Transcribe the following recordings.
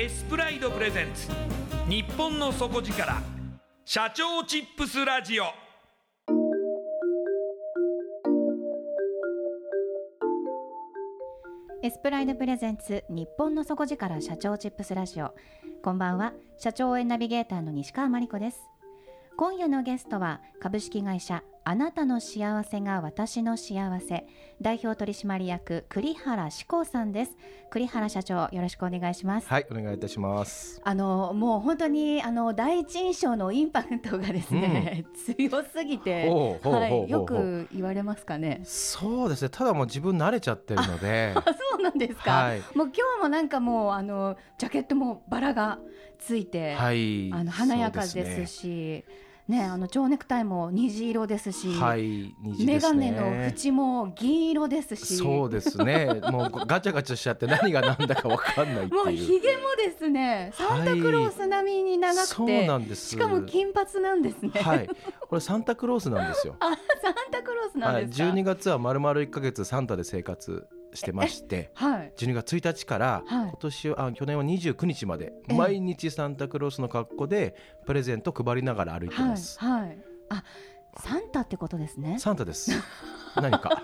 エスプライドプレゼンツ。日本の底力。社長チップスラジオ。エスプライドプレゼンツ日本の底力社長チップスラジオ。こんばんは。社長応援ナビゲーターの西川真理子です。今夜のゲストは株式会社あなたの幸せが私の幸せ。代表取締役栗原志功さんです。栗原社長よろしくお願いします。はいお願いいたします。あのもう本当にあの第一印象のインパクトがですね、うん、強すぎてはいよく言われますかね。そうですね。ただもう自分慣れちゃってるので。そうなんですか、はい、もう今日もなんかもうあのジャケットもバラがついて、はい、あの華やかですしね、あの蝶ネクタイも虹色ですし、はい、虹メガネの縁も銀色ですし、そうですね。もうガチャガチャしちゃって何が何だかわかんないもうひげもですね、サンタクロース並みに長くて、そうなんです。しかも金髪なんですね。はい。これサンタクロースなんですよ。あ、サンタクロースなんですか？はい、12月はまるまる1か月サンタで生活してまして、はい、12月1日から、はい、今年あ去年は29日まで毎日サンタクロースの格好でプレゼント配りながら歩いてます。はい、はい、あサンタってことですね。サンタです。何か。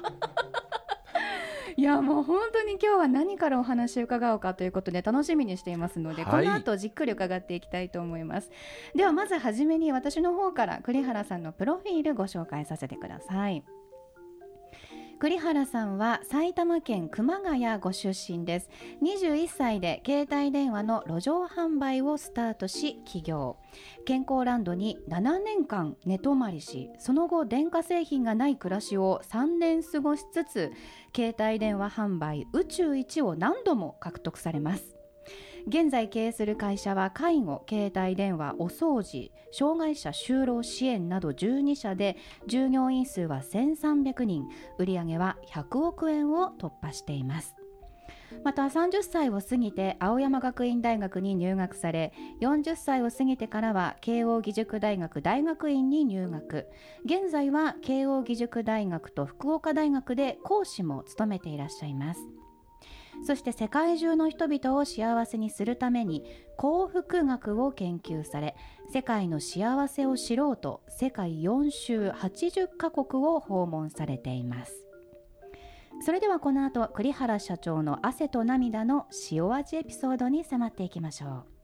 いやもう本当に今日は何からお話を伺おうかということで楽しみにしていますので、はい、この後じっくり伺っていきたいと思いますではまずはじめに私の方から栗原さんのプロフィールご紹介させてください栗原さんは埼玉県熊谷ご出身です。21歳で携帯電話の路上販売をスタートし起業。健康ランドに7年間寝泊まりしその後電化製品がない暮らしを3年過ごしつつ携帯電話販売宇宙一を何度も獲得されます。現在経営する会社は介護携帯電話お掃除障害者就労支援など12社で従業員数は1300人売上は100億円を突破しています。また30歳を過ぎて青山学院大学に入学され40歳を過ぎてからは慶應義塾大学大学院に入学。現在は慶應義塾大学と福岡大学で講師も務めていらっしゃいます。そして世界中の人々を幸せにするために幸福学を研究され世界の幸せを知ろうと世界4州80カ国を訪問されています。それではこの後栗原社長の汗と涙の塩味エピソードに迫っていきましょう。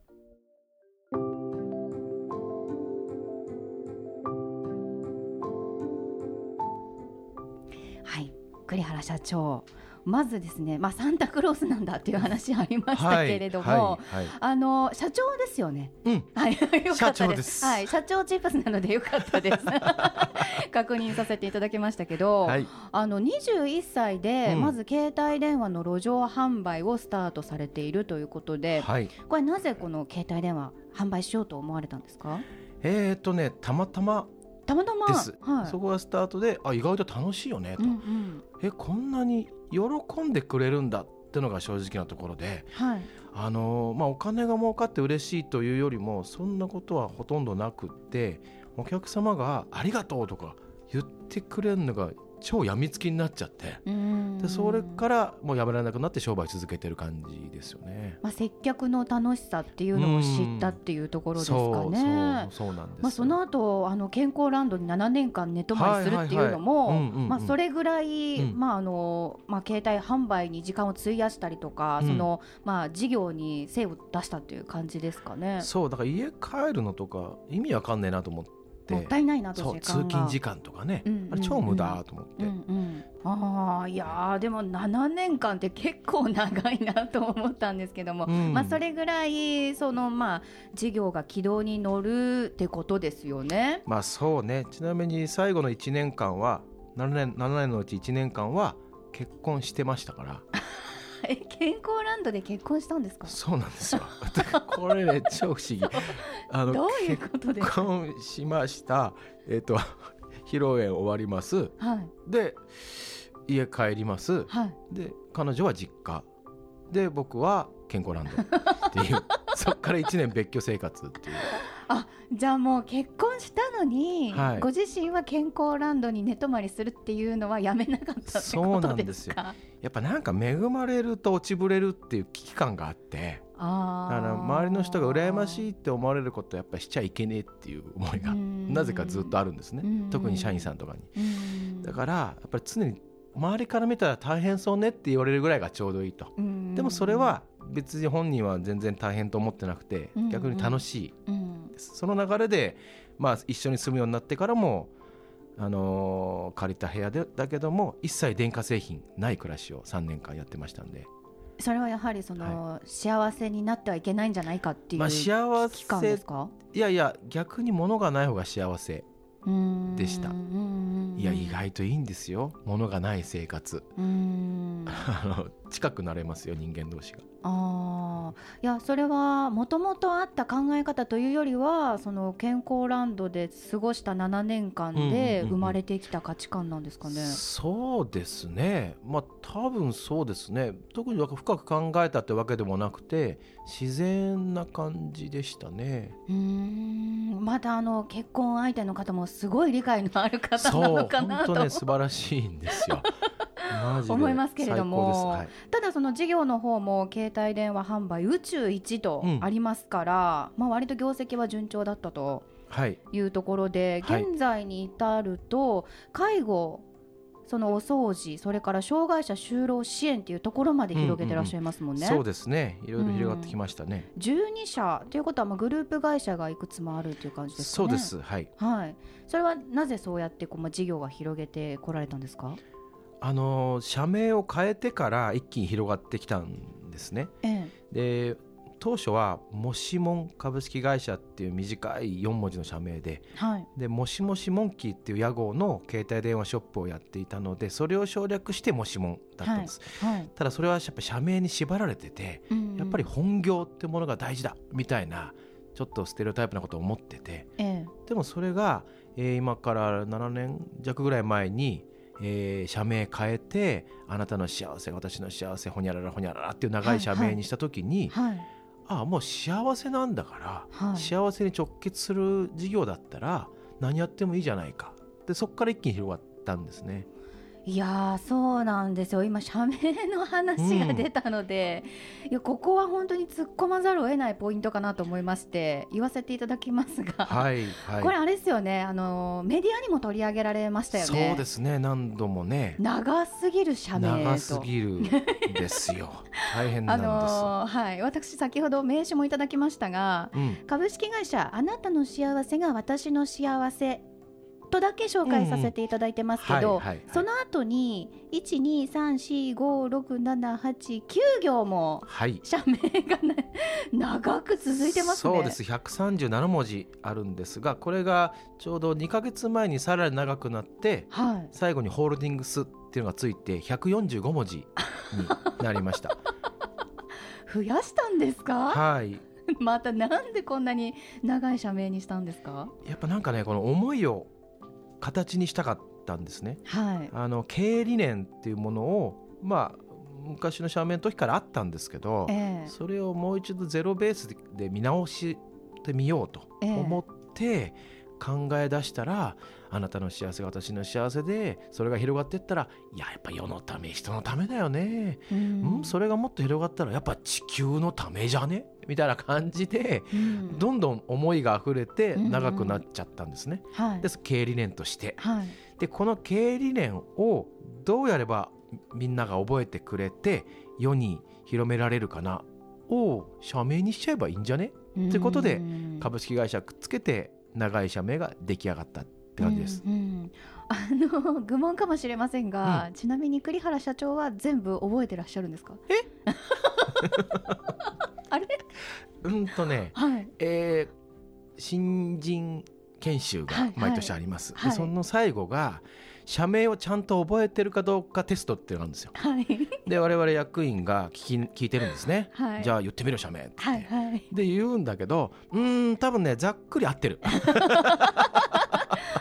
はい栗原社長。まずですね、まあ、サンタクロースなんだっていう話ありましたけれども、はいはい。はい、あの社長ですよね。うん、はい、よかったです。はい、社長チップスなのでよかったです。確認させていただきましたけど、はい、あの21歳でまず携帯電話の路上販売をスタートされているということで、はい、これなぜこの携帯電話販売しようと思われたんですか？えっ、ー、とね、たまたまたまたま。です、はい、そこがスタートであ意外と楽しいよねと、うんうん、えこんなに喜んでくれるんだってのが正直なところで、はい、あのまあ、お金が儲かって嬉しいというよりもそんなことはほとんどなくってお客様が「ありがとう」とか言ってくれるのが超やみつきになっちゃって。でそれからもうやめられなくなって商売続けてる感じですよね、まあ、接客の楽しさっていうのを知ったっていうところですかね。そうなんです、まあ、その後あの健康ランドに7年間寝泊まりするっていうのもそれぐらい、うん、まああのまあ、携帯販売に時間を費やしたりとか、うん、そのまあ、事業に精を出したっていう感じですかね。そうだから家帰るのとか意味わかんないなと思ってもったいないなと通勤時間とかね、うんうんうん、あれ超無駄と思って、うんうん、ああいやでも7年間って結構長いなと思ったんですけども、うん、まあそれぐらいそのまあ事業が軌道に乗るってことですよね。まあそうね。ちなみに最後の1年間は7年 ,7 年のうち1年間は結婚してましたから。え 健康ランドで結婚したんですか？そうなんですよ。これね超不思議。あのどういうことで結婚しました。えっ、ー、と披露宴終わります、はい、で家帰ります、はい、で彼女は実家。で僕は健康ランドっていう。そっから1年別居生活っていうあじゃあもう結婚したのに、はい、ご自身は健康ランドに寝泊まりするっていうのはやめなかったってことですか？そうなんですよ。やっぱなんか恵まれると落ちぶれるっていう危機感があって。あだから周りの人が羨ましいって思われることやっぱしちゃいけねえっていう思いがなぜかずっとあるんですね。特に社員さんとかに。だからやっぱり常に周りから見たら大変そうねって言われるぐらいがちょうどいいと。でもそれは別に本人は全然大変と思ってなくて逆に楽しいです。その流れでまあ一緒に住むようになってからもあのー、借りた部屋でだけども一切電化製品ない暮らしを3年間やってましたんで。それはやはりその、はい、幸せになってはいけないんじゃないかっていう、まあ、幸せいやいや逆に物がない方が幸せでした。いや意外といいんですよ。物がない生活 近くなれますよ人間同士が。あいやそれはもともとあった考え方というよりはその健康ランドで過ごした7年間で生まれてきた価値観なんですかね、うんうんうん、そうですね。まあ多分そうですね。特に深く考えたってわけでもなくて自然な感じでしたね。うん。またあの結婚相手の方もすごい理解のある方なのかなと。本当ね素晴らしいんですよ思いますけれども、はい、ただその事業の方も携帯電話販売宇宙一とありますから、うん、まあ割と業績は順調だったとい。うところで、はい、現在に至ると介護そのお掃除それから障害者就労支援っていうところまで広げてらっしゃいますもんね、うんうんうん、そうですね。いろいろ広がってきましたね、うん、12社ということはまあグループ会社がいくつもあるという感じですかね。そうです。はい、はい、それはなぜそうやってこう、まあ、事業が広げてこられたんですか？あの社名を変えてから一気に広がってきたんですね。ええ、で当初はもしもん株式会社っていう短い4文字の社名で,、はい、でもしもしモンキーっていう屋号の携帯電話ショップをやっていたのでそれを省略してもしもんだったんです、はい。はい、ただそれはやっぱ社名に縛られてて、うんうん、やっぱり本業ってものが大事だみたいなちょっとステレオタイプなことを思ってて、ええ、でもそれが、えー、今から7年弱ぐらい前にえー、社名変えてあなたの幸せ私の幸せほにゃららほにゃららっていう長い社名にした時に、はいはい、ああもう幸せなんだから、はい、幸せに直結する事業だったら何やってもいいじゃないか。でそこから一気に広がったんですね。いやそうなんですよ。今社名の話が出たので、うん、いやここは本当に突っ込まざるを得ないポイントかなと思いまして言わせていただきますが、はいはい、これあれですよね。あのメディアにも取り上げられましたよね。そうですね。何度もね。長すぎる社名長すぎるですよ。大変なんです、あのー、はい。私先ほど名刺もいただきましたが、うん、株式会社あなたの幸せが私の幸せっとだけ紹介させていただいてますけど、その後に123456789行も社名が、ね、長く続いてます、ね、そうです。137文字あるんですがこれがちょうど2か月前にさらに長くなって、はい、最後にホールディングスっていうのがついて145文字になりました。増やしたんですか？はい。またなんでこんなに長い社名にしたんですか？やっぱなんかねこの思いを形にしたかったんですね、はい、あの経営理念っていうものをまあ昔の社名の時からあったんですけど、えー、それをもう一度ゼロベースで見直してみようと思って、えー考え出したらあなたの幸せが私の幸せでそれが広がっていったらいややっぱ世のため人のためだよね、うん、それがもっと広がったらやっぱ地球のためじゃね？みたいな感じで、うん、どんどん思いが溢れて長くなっちゃったんですね。うんうん、です経営理念として。はい、でこの経営理念をどうやればみんなが覚えてくれて世に広められるかなを社名にしちゃえばいいんじゃね？ということで株式会社くっつけて長い社名が出来上がったって感じです。うんうん、あの愚問かもしれませんが、うん、ちなみに栗原社長は全部覚えてらっしゃるんですか？え？うんとね、はい、えー、新人研修が毎年あります。はいはい、でその最後が社名をちゃんと覚えてるかどうかテストっていうのがあるんですよ。はい、で我々役員が聞き聞いてるんですね。はい、じゃあ言ってみろ社名って、はいはい、で言うんだけどうん多分ねざっくり合ってる。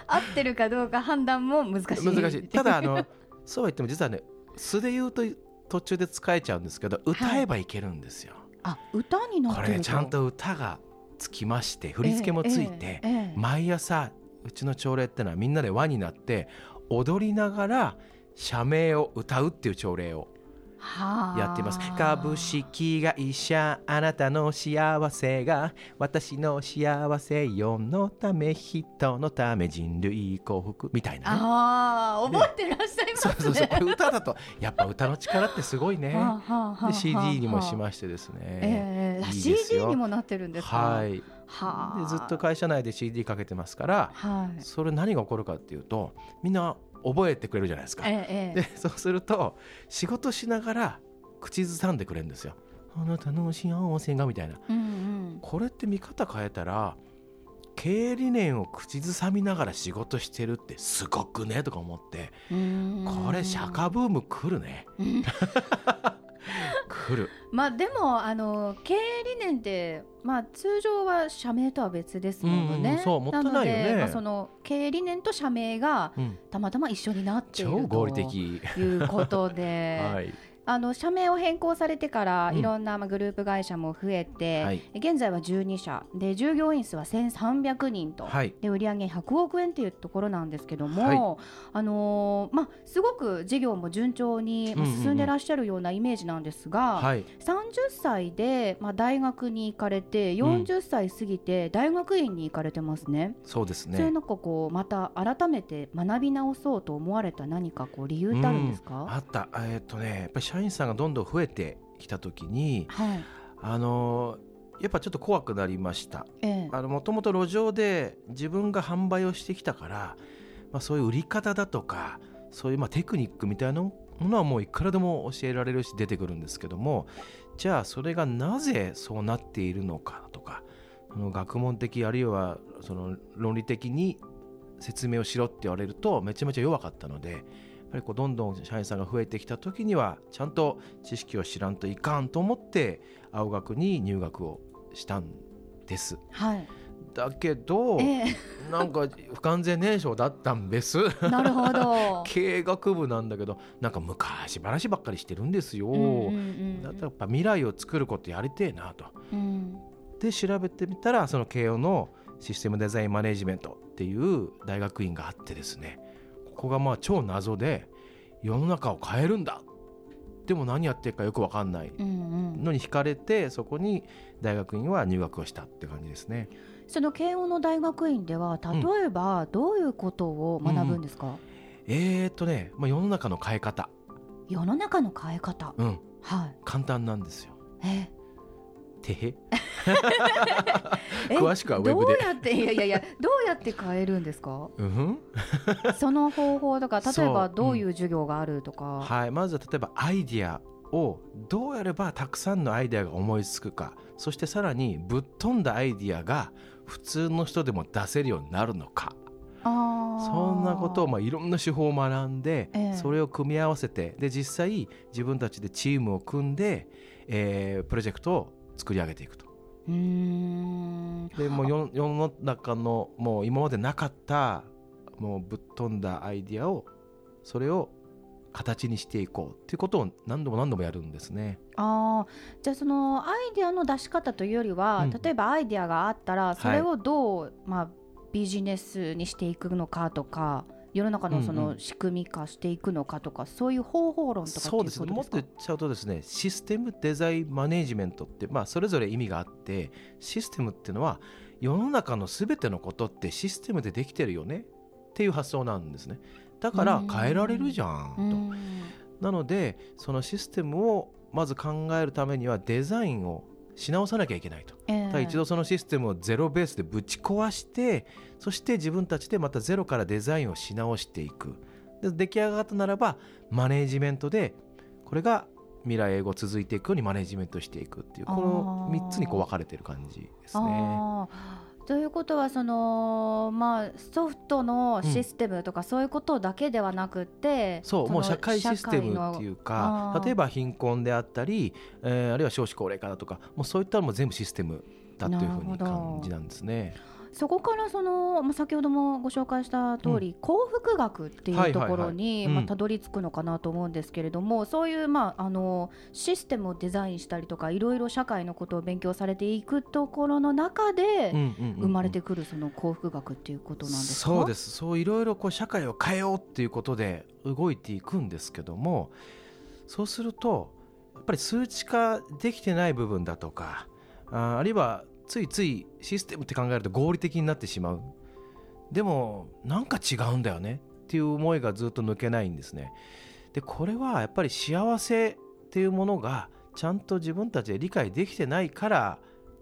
合ってるかどうか判断も難しい。難しい。ただあのそうは言っても実はね素で言うと途中で使えちゃうんですけど歌えばいけるんですよ。あ歌になってるこれちゃんと歌がつきまして振り付けもついて、えーえー、毎朝うちの朝礼ってのはみんなで輪になって踊りながら社名を歌うっていう朝礼をやっています。株式会社あなたの幸せが私の幸せ世のため人のため人類幸福みたいな、ね、ああ覚えてらっしゃいますね、そうそうそう。歌だとやっぱ歌の力ってすごいね。で CD にもしましてですね、えー、いい CD にもなってるんですか？はい。はでずっと会社内で CD かけてますから、はい、それ何が起こるかっていうとみんな覚えてくれるじゃないですか。ええ、でそうすると仕事しながら口ずさんでくれるんですよ。あなたの幸せがみたいな、うんうん、これって見方変えたら経営理念を口ずさみながら仕事してるってすごくねとか思ってこれ釈迦ブーム来るね。来るまあでもあの経営理念ってまあ通常は社名とは別ですもんね。うん、そうもったいないよね。まあ、その経営理念と社名がたまたま一緒になっている、うん、ということで、はい、あの社名を変更されてからいろんなグループ会社も増えて、うんはい、現在は12社。で従業員数は1300人と、はい、で売上100億円というところなんですけども、はい、あのー、まあ、すごく事業も順調に進んでらっしゃるようなイメージなんですが、うんうんうん、30歳で、まあ、大学に行かれて40歳過ぎて大学院に行かれてますね。うん、そうですね。それなんかこうまた改めて学び直そうと思われた何かこう理由ってあるんですか、あった。えー、っとねやっぱり社員さんがどんどん増えてきた時に、はい、あのやっぱちょっと怖くなりました。もともと路上で自分が販売をしてきたから、まあ、そういう売り方だとかそういうまあテクニックみたいなものはもういくらでも教えられるし出てくるんですけどもじゃあそれがなぜそうなっているのかとかその学問的あるいはその論理的に説明をしろって言われるとめちゃめちゃ弱かったのでぱりこうどんどん社員さんが増えてきた時にはちゃんと知識を知らんといかんと思って青学に入学をしたんです。はいだけど、えー、なんか不完全燃焼だったんです。なるほど。経営学部なんだけど、なんか昔話ばっかりしてるんですよ。うんうんうん、だってやっぱ未来を作ることやりてえなと。うん、で調べてみたらその慶応のシステムデザインマネジメントっていう大学院があってですね。ここがまあ超謎で世の中を変えるんだ。でも何やってるかよく分かんない。のに惹かれてそこに大学院は入学をしたって感じですね。その慶応の大学院では例えばどういうことを学ぶんですか、うんうん、えー、っとね、まあ、世の中の変え方。世の中の変え方？うん。はい。簡単なんですよ。え？てへ？詳しくはウェブで。どうやっていやいやいやどうやって変えるんですか、うん、その方法とか 例えばどういう授業があるとか、うん、はいまずは例えばアイディアをどうやればたくさんのアイデアが思いつくか。そしてさらにぶっ飛んだアイデアが普通の人でも出せるようになるのか。そんなことをまあいろんな手法を学んで、えー、それを組み合わせてで実際自分たちでチームを組んで、えー、プロジェクトを作り上げていくと。でも世世の中のもう今までなかったもうぶっ飛んだアイディアをそれを形にしていこうっていうことを何度も何度もやるんですね。あじゃあそのアイデアの出し方というよりは、うん、例えばアイデアがあったらそれをどう、はい、まあ、ビジネスにしていくのかとか世の中のその仕組み化していくのかとか、うんうん、そういう方法論とかそうですね。もっと言っちゃうとですねシステムデザインマネジメントって、まあ、それぞれ意味があってシステムっていうのは世の中のすべてのことってシステムでできてるよね？っていう発想なんですね。だから変えられるじゃんと。なのでそのシステムをまず考えるためにはデザインをし直さなきゃいけないと、えー、一度そのシステムをゼロベースでぶち壊してそして自分たちでまたゼロからデザインをし直していく。で出来上がったならばマネージメントでこれが未来英語続いていくようにマネージメントしていくっていうこの3つにこう分かれてる感じですね。ということはその、まあ、ソフトのシステムとかそういうことだけではなくて、うん、そうもう社会システムっていうか例えば貧困であったり、えー、あるいは少子高齢化だとかもうそういったのも全部システムだというふうに感じなんですね。そこからその、まあ、先ほどもご紹介した通り、うん、幸福学っていうところにまあたどり着くのかなと思うんですけれども、そういう、まあ、あのシステムをデザインしたりとかいろいろ社会のことを勉強されていくところの中で生まれてくるその幸福学っていうことなんですか、そうです。そういろいろこう社会を変えようっていうことで動いていくんですけどもそうするとやっぱり数値化できてない部分だとかああるいはついついシステムって考えると合理的になってしまう。でもなんか違うんだよねっていう思いがずっと抜けないんですね。でこれはやっぱり幸せっていうものがちゃんと自分たちで理解できてないから、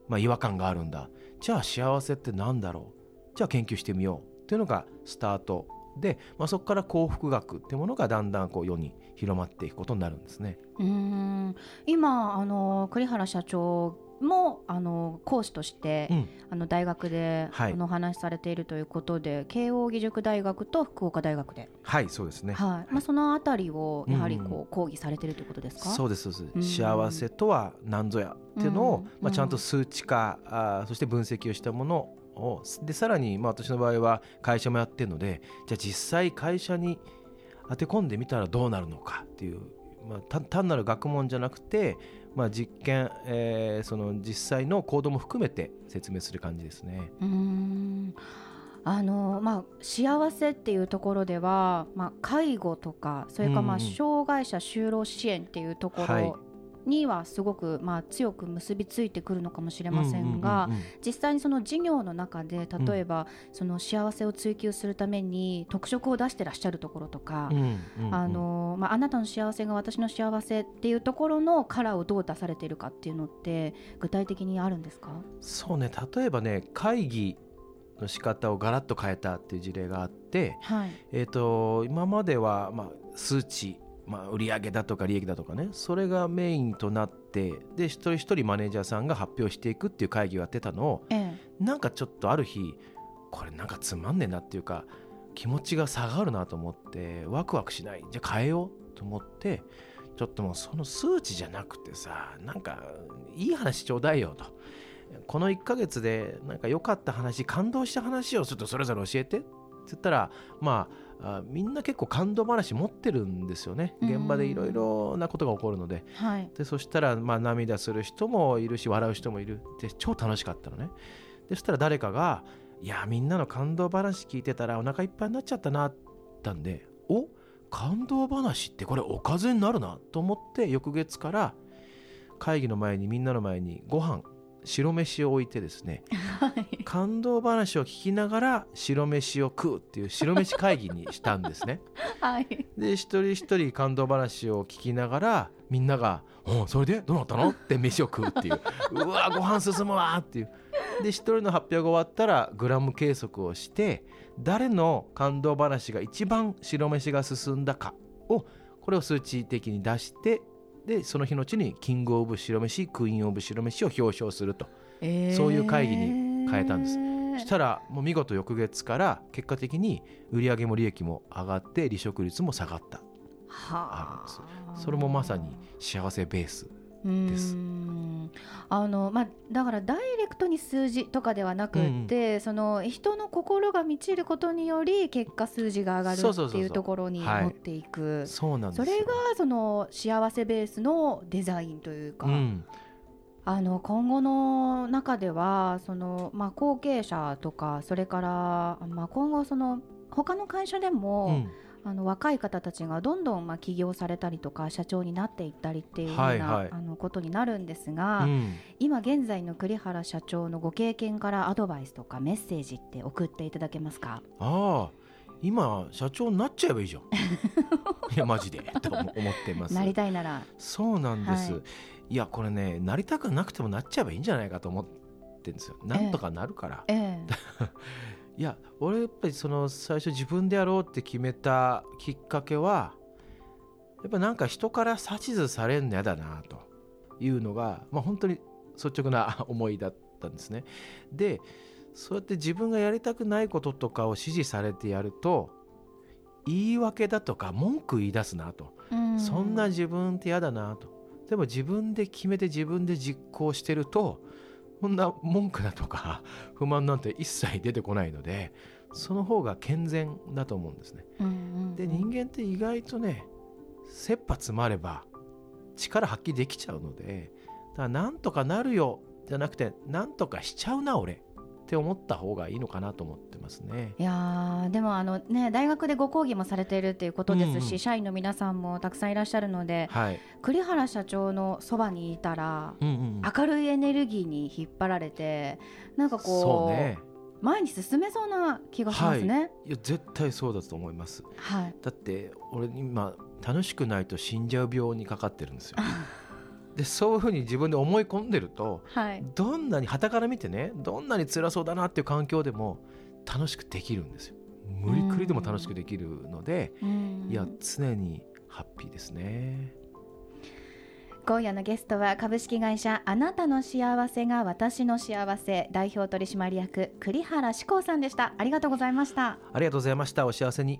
まあ、違和感があるんだ。じゃあ幸せって何だろう？じゃあ研究してみようっていうのがスタートで、まあ、そこから幸福学っていうものがだんだんこう世に広まっていくことになるんですね。うん。今あの栗原社長もあの講師として、うん、あの大学で、はい、の話されているということで慶應義塾大学と福岡大学で。はいそうですね、はい。まあ、そのあたりをやはりこう、講義されているということですか？そうですそうです、幸せとは何ぞやっていうのを、まあ、ちゃんと数値化、あそして分析をしたものをでさらに、まあ、私の場合は会社もやってるのでじゃあ実際会社に当て込んでみたらどうなるのかっていう、まあ、単なる学問じゃなくてまあ、実験、えー、その実際の行動も含めて説明する感じですね。うん。あのまあ、幸せっていうところでは、まあ、介護とかそれからまあ障害者就労支援っていうところにはすごくまあ強く結びついてくるのかもしれませんが実際にその事業の中で例えばその幸せを追求するために特色を出してらっしゃるところとかあのまああなたの幸せが私の幸せっていうところのカラーをどう出されているかっていうのって具体的にあるんですか？そうね。例えばね会議の仕方をガラッと変えたっていう事例があって、はい、えーと今まではまあ数値まあ、売上だとか利益だとかねそれがメインとなってで一人一人マネージャーさんが発表していくっていう会議をやってたのを、ええ、なんかちょっとある日これなんかつまんねえなっていうか気持ちが下がるなと思ってワクワクしないじゃあ変えようと思ってちょっともうその数値じゃなくてさなんかいい話ちょうだいよと。この1ヶ月でなんか良かった話感動した話をちょっとそれぞれ教えてって言ったらまああみんな結構感動話持ってるんですよね。現場でいろいろなことが起こるので。はい、でそしたらまあ涙する人もいるし笑う人もいる。で超楽しかったのね。でそしたら誰かが「いやみんなの感動話聞いてたらお腹いっぱいになっちゃったな」ったんで「お感動話ってこれおかずになるな」と思って翌月から会議の前にみんなの前にご飯白飯を置いてですね、はい、感動話を聞きながら白飯を食うっていう白飯会議にしたんですね。はい、で一人一人感動話を聞きながらみんなが「おそれで？どうなったの?」って飯を食うっていう「うわご飯進むわ」っていう。で一人の発表が終わったらグラム計測をして誰の感動話が一番白飯が進んだかをこれを数値的に出してでその日のうちにキングオブ白飯クイーンオブ白飯を表彰すると、えー、そういう会議に変えたんです。そしたらもう見事翌月から結果的に売上も利益も上がって離職率も下がった。はあ。それもまさに幸せベースです。あのまあ、だからダイレクトに数字とかではなくて、うん、その人の心が満ちることにより結果数字が上がるっていうところに持っていく。それがその幸せベースのデザインというか。うん。あの今後の中ではその、まあ、後継者とかそれから、まあ、今後その他の会社でも、うんあの若い方たちがどんどんまあ起業されたりとか社長になっていったりっていうような、はいはい、あのことになるんですが、うん、今現在の栗原社長のご経験からアドバイスとかメッセージって送っていただけますか？ああ今社長になっちゃえばいいじゃん。いやマジでと思ってます。なりたいなら。そうなんです、はい、いやこれねなりたくなくてもなっちゃえばいいんじゃないかと思ってんですよ。なんとかなるから、ええ いや俺やっぱりその最初自分でやろうって決めたきっかけはやっぱなんか人から指図されるの嫌だなというのが、まあ、本当に率直な 思いだったんですね。でそうやって自分がやりたくないこととかを指示されてやると言い訳だとか文句言い出すなと、ん。そんな自分って嫌だなと。でも自分で決めて自分で実行してるとこんな文句だとか 不満なんて一切出てこないのでその方が健全だと思うんですね。うんうんうん、で人間って意外とね切羽詰まれば力発揮できちゃうのでだからなんとかなるよじゃなくてなんとかしちゃうな俺って思った方がいいのかなと思ってますね。いやでもあのね大学でご講義もされているっていうことですし、うんうん、社員の皆さんもたくさんいらっしゃるので、はい、栗原社長のそばにいたら、うんうん、明るいエネルギーに引っ張られてなんかこう。ね。前に進めそうな気がしますね、はい、いや絶対そうだと思います、はい、だって俺今楽しくないと死んじゃう病にかかってるんですよ でそういうふうに自分で思い込んでると、はい、どんなにはたから見てねどんなに辛そうだなっていう環境でも楽しくできるんですよ。無理くりでも楽しくできるので、いや常にハッピーですね。今夜のゲストは株式会社あなたの幸せが私の幸せ代表取締役栗原志功さんでした。ありがとうございました。ありがとうございました。お幸せに